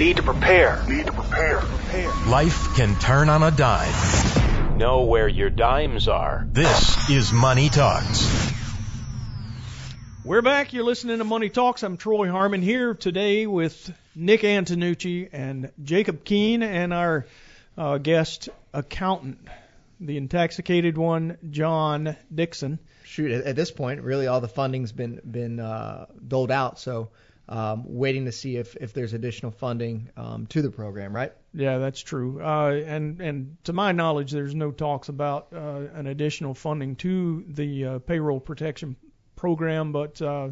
Need to prepare. Need to prepare. Life can turn on a dime. Know where your dimes are. This is Money Talks. We're back. You're listening to Money Talks. I'm Troy Harmon here today with Nick Antonucci and Jacob Keene and our uh, guest accountant, the intoxicated one, John Dixon. shoot, at, at this point, really all the funding's been been uh, doled out. So um, waiting to see if if there's additional funding um, to the program, right? Yeah, that's true. Uh, and and to my knowledge, there's no talks about uh, an additional funding to the uh, payroll protection program. But uh,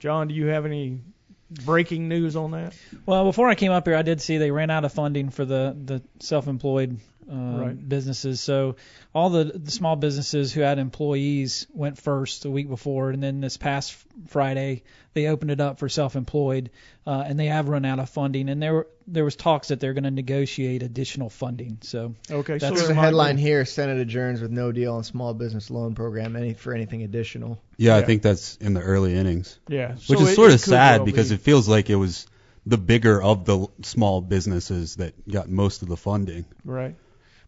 John, do you have any breaking news on that? Well, before I came up here, I did see they ran out of funding for the the self-employed uh, Right. businesses. So all the, the small businesses who had employees went first the week before, and then this past Friday they opened it up for self-employed, uh, and they have run out of funding. And there were there was talks that they're going to negotiate additional funding. So Okay, so That's There's a headline be- here: Senate adjourns with no deal on small business loan program any for anything additional. Yeah, Yeah. I think that's in the early innings, Yeah, which so is it- sort it of sad well because be. it feels like it was the bigger of the small businesses that got most of the funding. right.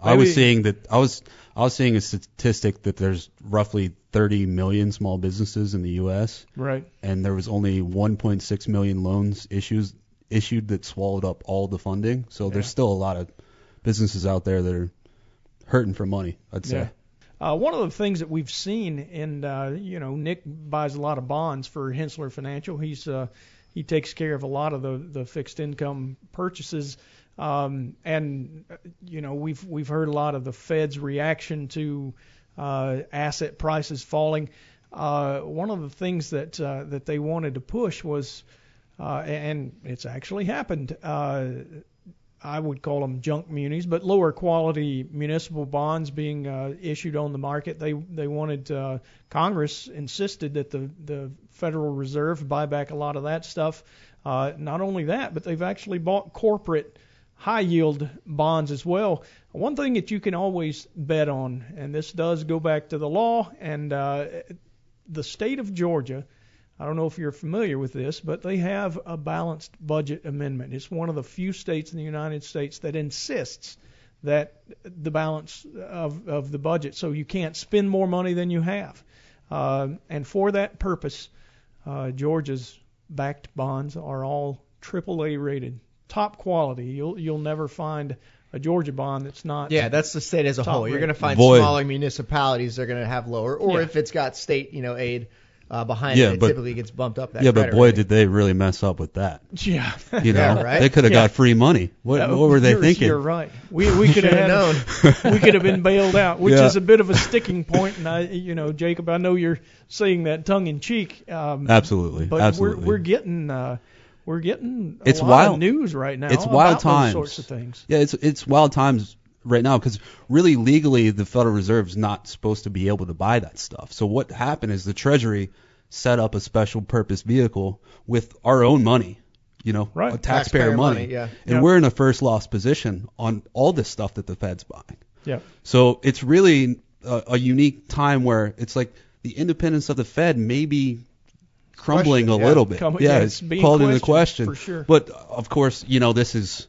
I was seeing that I was I was seeing a statistic that there's roughly 30 million small businesses in the U.S. Right. and there was only 1.6 million loans issues issued that swallowed up all the funding. So there's still a lot of businesses out there that are hurting for money. I'd say. Yeah. Uh, one of the things that we've seen, and uh, you know, Nick buys a lot of bonds for Henssler Financial. He's uh, he takes care of a lot of the the fixed income purchases, um, and uh, you know, we've we've heard a lot of the Fed's reaction to uh, asset prices falling. Uh, one of the things that uh, that they wanted to push was, uh, and it's actually happened. Uh, I would call them junk munis, but lower quality municipal bonds being issued on the market. They they wanted Congress insisted that the the Federal Reserve buy back a lot of that stuff. Not only that, but they've actually bought corporate high yield bonds as well. One thing that you can always bet on, and this does go back to the law and uh, the state of Georgia. I don't know if you're familiar with this, but they have a balanced budget amendment. It's one of the few states in the United States that insists that the balance of, of the budget, so you can't spend more money than you have. Uh, and for that purpose, uh, Georgia's backed bonds are all AAA rated, top quality. You'll you'll never find a Georgia bond that's not. Yeah, that's the state as a Top whole. You're going to find Boy. smaller municipalities they're going to have lower, or Yeah. if it's got state you know aid uh, behind Yeah, it, it but- typically gets bumped up. That yeah, but boy, rating. did they really mess up with that. Yeah. You know, Yeah, right? they could have Yeah. got free money. What, Uh, what were they you're, thinking? You're right. We we could have Should've we could have been bailed out, which Yeah. is a bit of a sticking point. And I, you know, Jacob, I know you're saying that tongue in cheek. Um, Absolutely, But absolutely. we're we're getting uh, we're getting a It's lot wild. of news right now. It's about wild those times. sorts of things. Yeah, it's it's wild times right now because really legally the Federal Reserve's not supposed to be able to buy that stuff. So what happened is the Treasury set up a special purpose vehicle with our own money, you know, Right. taxpayer, Taxpayer money, money, yeah. and Yeah. we're in a first loss position on all this stuff that the Fed's buying. Yeah. So it's really a, a unique time where it's like the independence of the Fed may be crumbling Questioned, a yeah. little bit. Come- yeah, yeah, it's, it's being called into question. for sure. But of course, you know, this is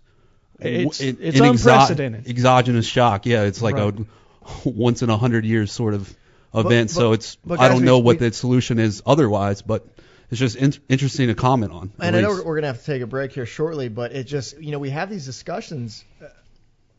It's- w- it's exo- unprecedented. exogenous shock. Yeah, it's like Right. a once in a hundred years sort of event. but- so it's but I don't we- know what we- the solution is otherwise, but it's just in- interesting to comment on. at And I know we're, we're going to have to take a break here shortly, but it just, you know, we have these discussions, uh,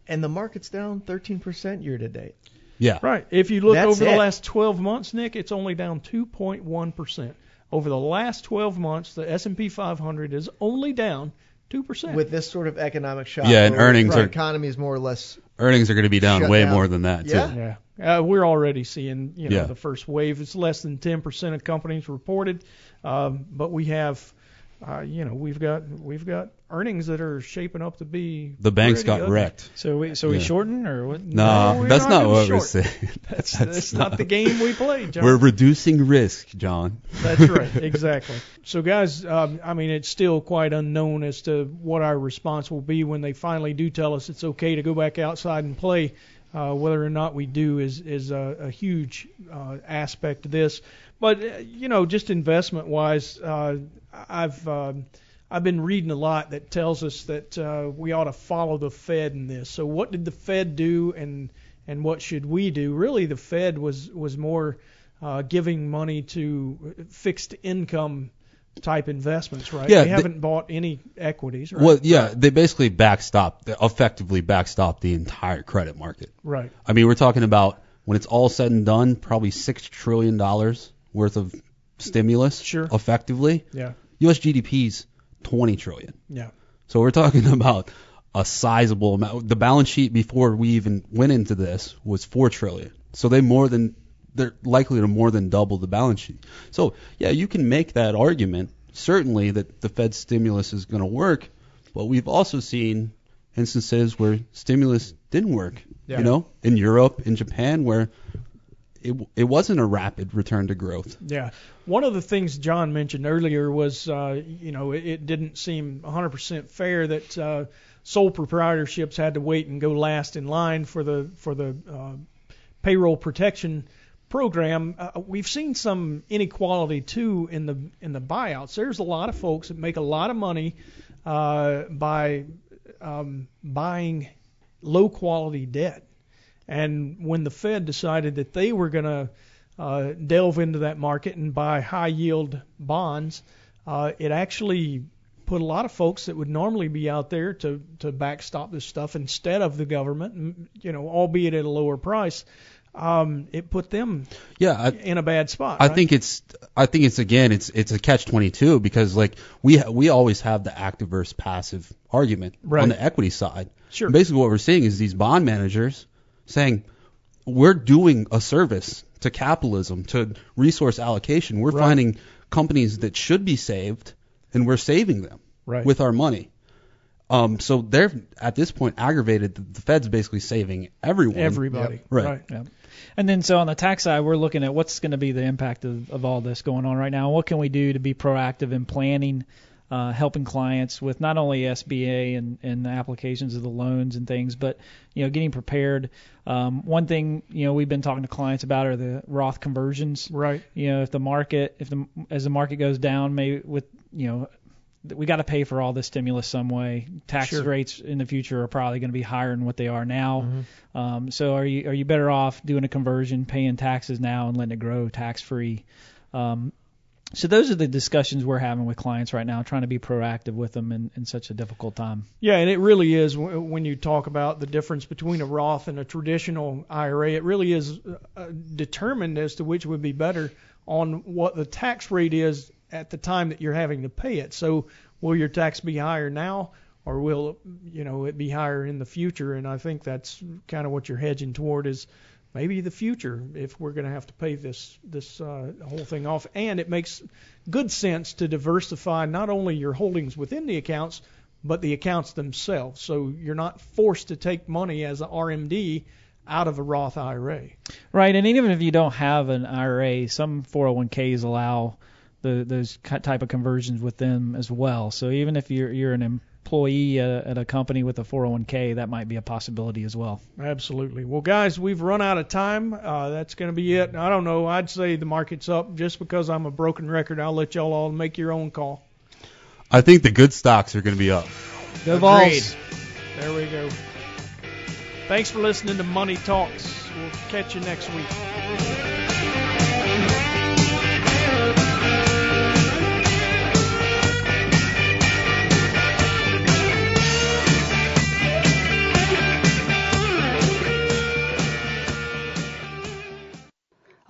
and the market's down 13% year to date. yeah, Right. If you look That's over the last 12 months, Nick, it's only down 2.1 percent. Over the last 12 months, the S&P 500 is only down 2 percent. With this sort of economic shock, Yeah, and earnings the are- economy is more or less. earnings are going to be down way down. more than that Yeah? too. Yeah, uh, we're already seeing you know Yeah. the first wave. It's less than 10% of companies reported, um, but we have, uh, you know, we've got we've got earnings that are shaping up to be The banks got ugly. wrecked. so we so we Yeah. shorten or what? No, we're that's not not, gonna what we're saying. That's, that's, not, the game we play, John. We're reducing risk, John. That's right, exactly. So, guys, um, I mean, it's still quite unknown as to what our response will be when they finally do tell us it's okay to go back outside and play. Uh, whether or not we do is is a, a huge uh, aspect of this. But uh, you know, just investment wise, uh, I've um I've been reading a lot that tells us that uh, we ought to follow the Fed in this. So what did the Fed do, and and what should we do? Really, the Fed was was more uh, giving money to fixed income type investments, right? Yeah, they they- haven't bought any equities, right? Well, yeah, they basically backstop, effectively backstop the entire credit market. Right. I mean, we're talking about when it's all said and done, probably six trillion dollars worth of stimulus, Sure. effectively. Yeah. U.S. GDP's 20 trillion. Yeah. So we're talking about a sizable amount. The balance sheet before we even went into this was four trillion. So they more than they're likely to more than double the balance sheet. So yeah, you can make that argument certainly that the Fed stimulus is going to work, but we've also seen instances where stimulus didn't work. Yeah. You know, in Europe, in Japan, where it it wasn't a rapid return to growth. Yeah. One of the things John mentioned earlier was, uh, you know, it, it didn't seem 100% fair that uh, sole proprietorships had to wait and go last in line for the for the uh, payroll protection program. Uh, we've seen some inequality too in the in the buyouts. There's a lot of folks that make a lot of money uh, by um, buying low quality debt. And when the Fed decided that they were going to uh, delve into that market and buy high yield bonds, uh, it actually put a lot of folks that would normally be out there to to backstop this stuff instead of the government, you know, albeit at a lower price. Um, it put them Yeah, I, in a bad spot. I right? think it's I think it's again it's it's a catch 22 because like we ha- we always have the active versus passive argument Right. on the equity side. Sure. And basically what we're seeing is these bond managers saying we're doing a service to capitalism to resource allocation. We're Right. finding companies that should be saved and we're saving them Right. with our money. Um, so they're at this point aggravated. that The Fed's basically saving everyone. everybody. Right. Yeah. And then so on the tax side, we're looking at what's going to be the impact of, of all this going on right now. What can we do to be proactive in planning, uh, helping clients with not only SBA and, and the applications of the loans and things, but you know getting prepared. Um, one thing you know we've been talking to clients about are the Roth conversions. Right. You know if the market if the as the market goes down, maybe with you know we got to pay for all this stimulus some way. Tax Sure. rates in the future are probably going to be higher than what they are now. Mm-hmm. Um, so are you are you better off doing a conversion, paying taxes now, and letting it grow tax free? Um, so those are the discussions we're having with clients right now, trying to be proactive with them in, in such a difficult time. Yeah, and it really is when you talk about the difference between a Roth and a traditional IRA. It really is uh, determined as to which would be better on what the tax rate is at the time that you're having to pay it. So, will your tax be higher now, or will you know it be higher in the future? And I think that's kind of what you're hedging toward is maybe the future if we're going to have to pay this this uh, whole thing off. And it makes good sense to diversify not only your holdings within the accounts, but the accounts themselves. So you're not forced to take money as a RMD out of a Roth IRA. Right, and even if you don't have an IRA, some 401ks allow the, those type of conversions with them as well. So even if you're you're an employee uh, at a company with a 401k, that might be a possibility as well. Absolutely. Well, guys, we've run out of time. Uh, that's going to be it. I don't know. I'd say the market's up just because I'm a broken record. I'll let y'all all make your own call. I think the good stocks are going to be up. Go Agreed. Vols! There we go. Thanks for listening to Money Talks. We'll catch you next week.